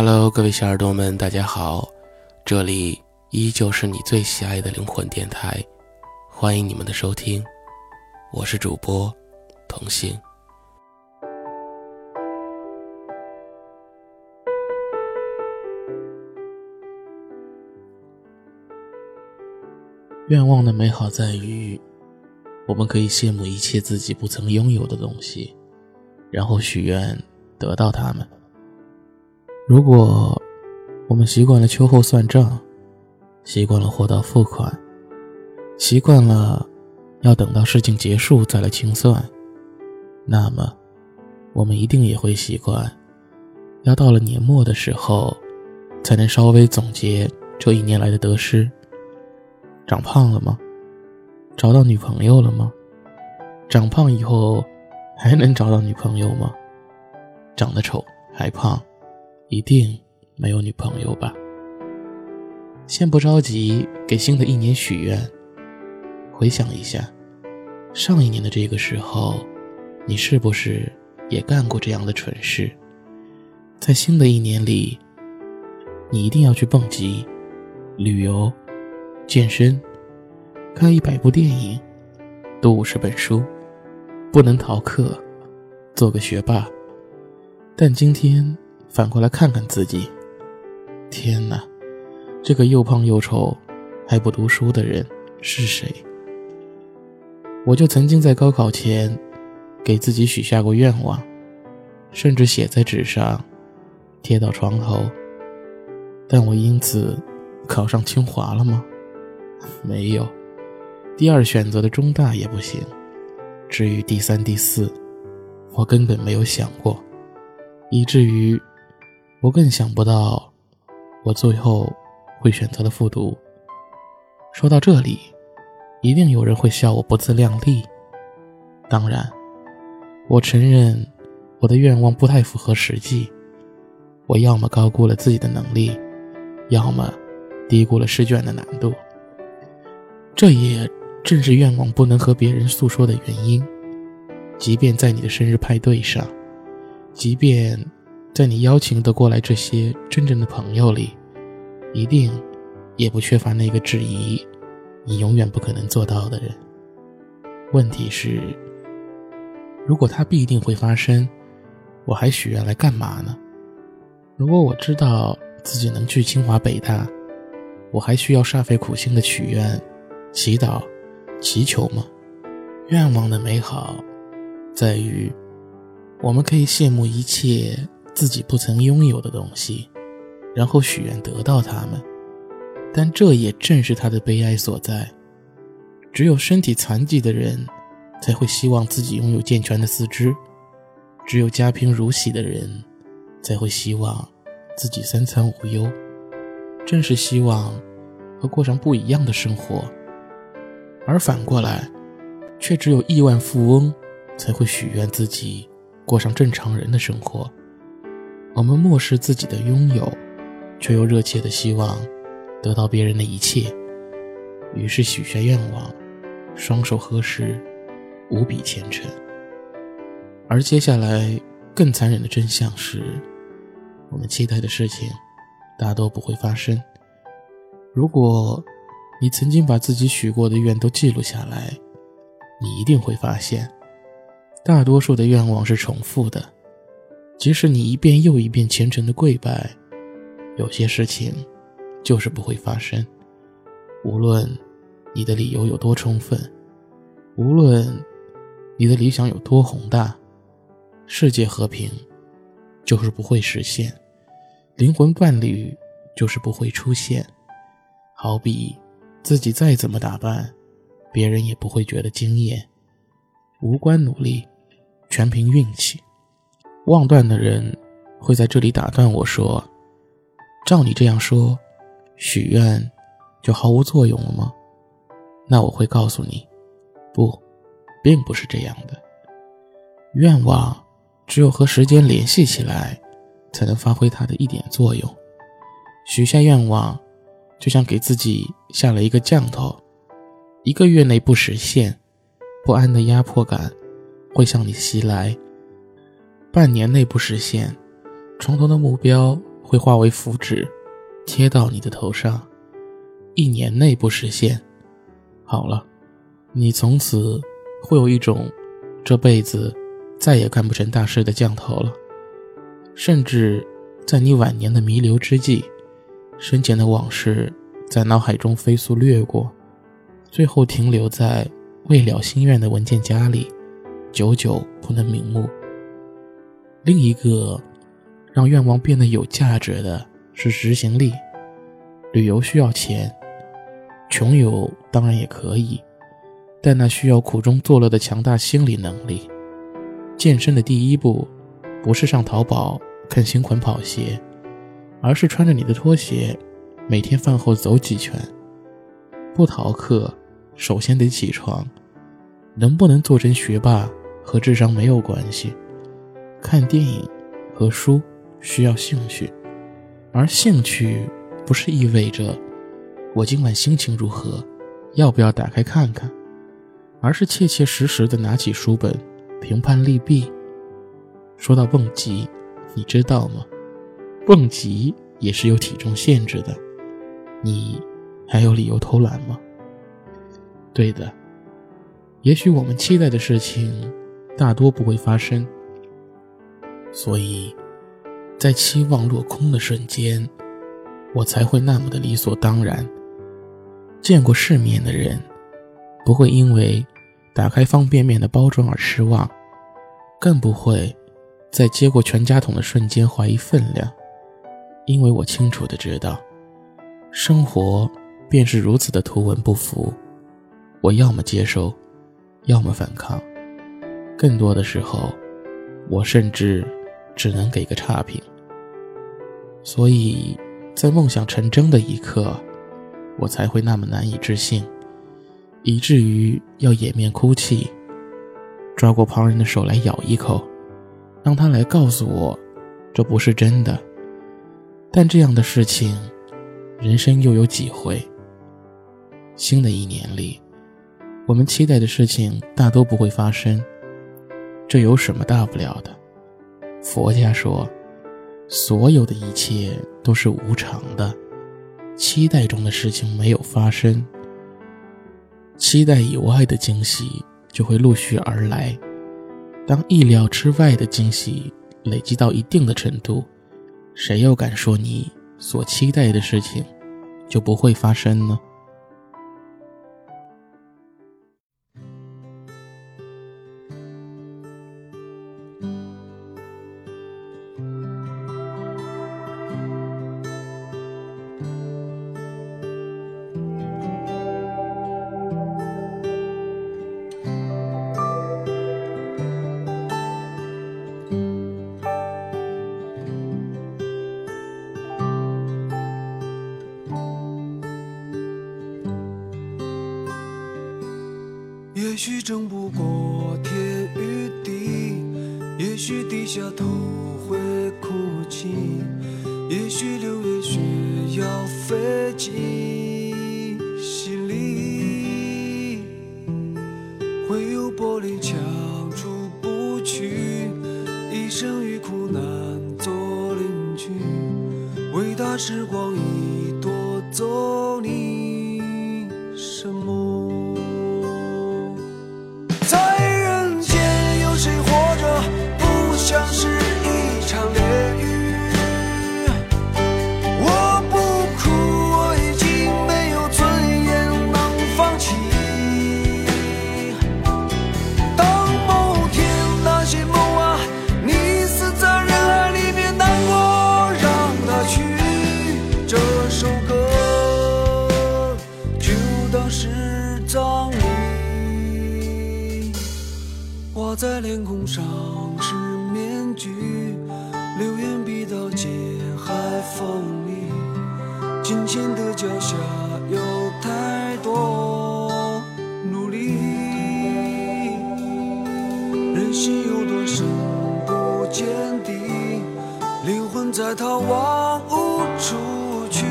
Hello，各位小耳朵们，大家好，这里依旧是你最喜爱的灵魂电台，欢迎你们的收听，我是主播童心。愿望的美好在于，我们可以羡慕一切自己不曾拥有的东西，然后许愿得到它们。如果我们习惯了秋后算账，习惯了货到付款，习惯了要等到事情结束再来清算，那么我们一定也会习惯，要到了年末的时候，才能稍微总结这一年来的得失。长胖了吗？找到女朋友了吗？长胖以后还能找到女朋友吗？长得丑还胖，一定没有女朋友吧？先不着急给新的一年许愿，回想一下，上一年的这个时候，你是不是也干过这样的蠢事？在新的一年里，你一定要去蹦极、旅游。健身，看一百部电影，读五十本书，不能逃课，做个学霸。但今天反过来看看自己，天哪，这个又胖又丑还不读书的人是谁？我就曾经在高考前给自己许下过愿望，甚至写在纸上，贴到床头。但我因此考上清华了吗？没有，第二选择的中大也不行。至于第三、第四，我根本没有想过，以至于我更想不到，我最后会选择了复读。说到这里，一定有人会笑我不自量力。当然，我承认我的愿望不太符合实际。我要么高估了自己的能力，要么低估了试卷的难度。这也正是愿望不能和别人诉说的原因。即便在你的生日派对上，即便在你邀请的过来这些真正的朋友里，一定也不缺乏那个质疑你永远不可能做到的人。问题是，如果它必定会发生，我还许愿来干嘛呢？如果我知道自己能去清华北大，我还需要煞费苦心的许愿？祈祷、祈求吗？愿望的美好，在于我们可以羡慕一切自己不曾拥有的东西，然后许愿得到它们。但这也正是他的悲哀所在。只有身体残疾的人，才会希望自己拥有健全的四肢；只有家贫如洗的人，才会希望自己三餐无忧。正是希望和过上不一样的生活。而反过来，却只有亿万富翁才会许愿自己过上正常人的生活。我们漠视自己的拥有，却又热切的希望得到别人的一切，于是许下愿望，双手合十，无比虔诚。而接下来更残忍的真相是，我们期待的事情大多不会发生。如果。你曾经把自己许过的愿都记录下来，你一定会发现，大多数的愿望是重复的。即使你一遍又一遍虔诚的跪拜，有些事情就是不会发生。无论你的理由有多充分，无论你的理想有多宏大，世界和平就是不会实现，灵魂伴侣就是不会出现。好比。自己再怎么打扮，别人也不会觉得惊艳。无关努力，全凭运气。妄断的人会在这里打断我说：“照你这样说，许愿就毫无作用了吗？”那我会告诉你，不，并不是这样的。愿望只有和时间联系起来，才能发挥它的一点作用。许下愿望。就像给自己下了一个降头，一个月内不实现，不安的压迫感会向你袭来；半年内不实现，重头的目标会化为符纸，贴到你的头上，一年内不实现，好了，你从此会有一种这辈子再也干不成大事的降头了。甚至在你晚年的弥留之际，生前的往事在脑海中飞速掠过，最后停留在未了心愿的文件夹里，久久不能瞑目。另一个让愿望变得有价值的是执行力。旅游需要钱，穷游当然也可以，但那需要苦中作乐的强大心理能力。健身的第一步，不是上淘宝。看新款跑鞋，而是穿着你的拖鞋，每天饭后走几圈。不逃课，首先得起床。能不能做成学霸和智商没有关系。看电影和书需要兴趣，而兴趣不是意味着我今晚心情如何，要不要打开看看，而是切切实实的拿起书本，评判利弊。说到蹦极。你知道吗？蹦极也是有体重限制的，你还有理由偷懒吗？对的，也许我们期待的事情大多不会发生，所以在期望落空的瞬间，我才会那么的理所当然。见过世面的人不会因为打开方便面的包装而失望，更不会。在接过全家桶的瞬间，怀疑分量，因为我清楚的知道，生活便是如此的图文不符。我要么接受，要么反抗。更多的时候，我甚至只能给个差评。所以在梦想成真的一刻，我才会那么难以置信，以至于要掩面哭泣，抓过旁人的手来咬一口。让他来告诉我，这不是真的。但这样的事情，人生又有几回？新的一年里，我们期待的事情大都不会发生，这有什么大不了的？佛家说，所有的一切都是无常的，期待中的事情没有发生，期待以外的惊喜就会陆续而来。当意料之外的惊喜累积到一定的程度，谁又敢说你所期待的事情就不会发生呢？也许争不过天与地，也许低下头会哭泣，也许六月雪要飞进心里，会有玻璃墙出不去，一生与苦难做邻居，伟大时光已夺走你什么？金钱的脚下有太多努力，人心有多深不见底，灵魂在逃亡无处去，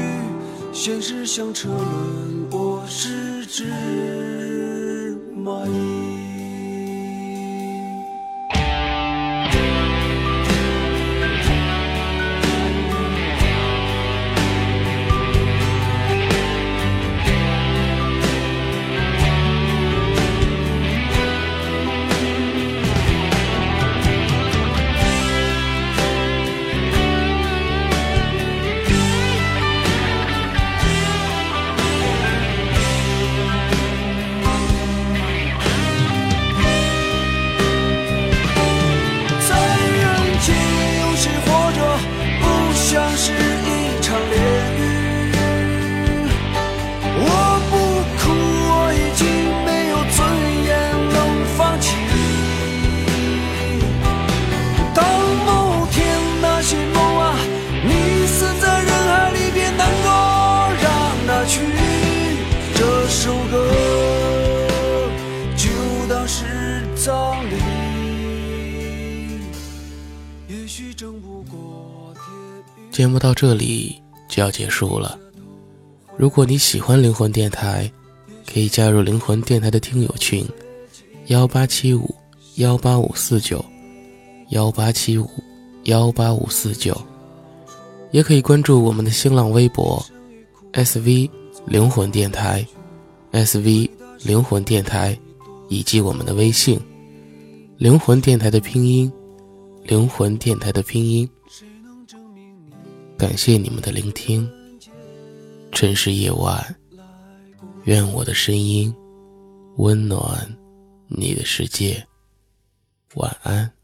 现实像车轮，我是只节目到这里就要结束了。如果你喜欢灵魂电台，可以加入灵魂电台的听友群：幺八七五幺八五四九，幺八七五幺八五四九。也可以关注我们的新浪微博：SV 灵魂电台，SV 灵魂电台，以及我们的微信“灵魂电台”的拼音，“灵魂电台”的拼音。感谢你们的聆听，城市夜晚，愿我的声音温暖你的世界，晚安。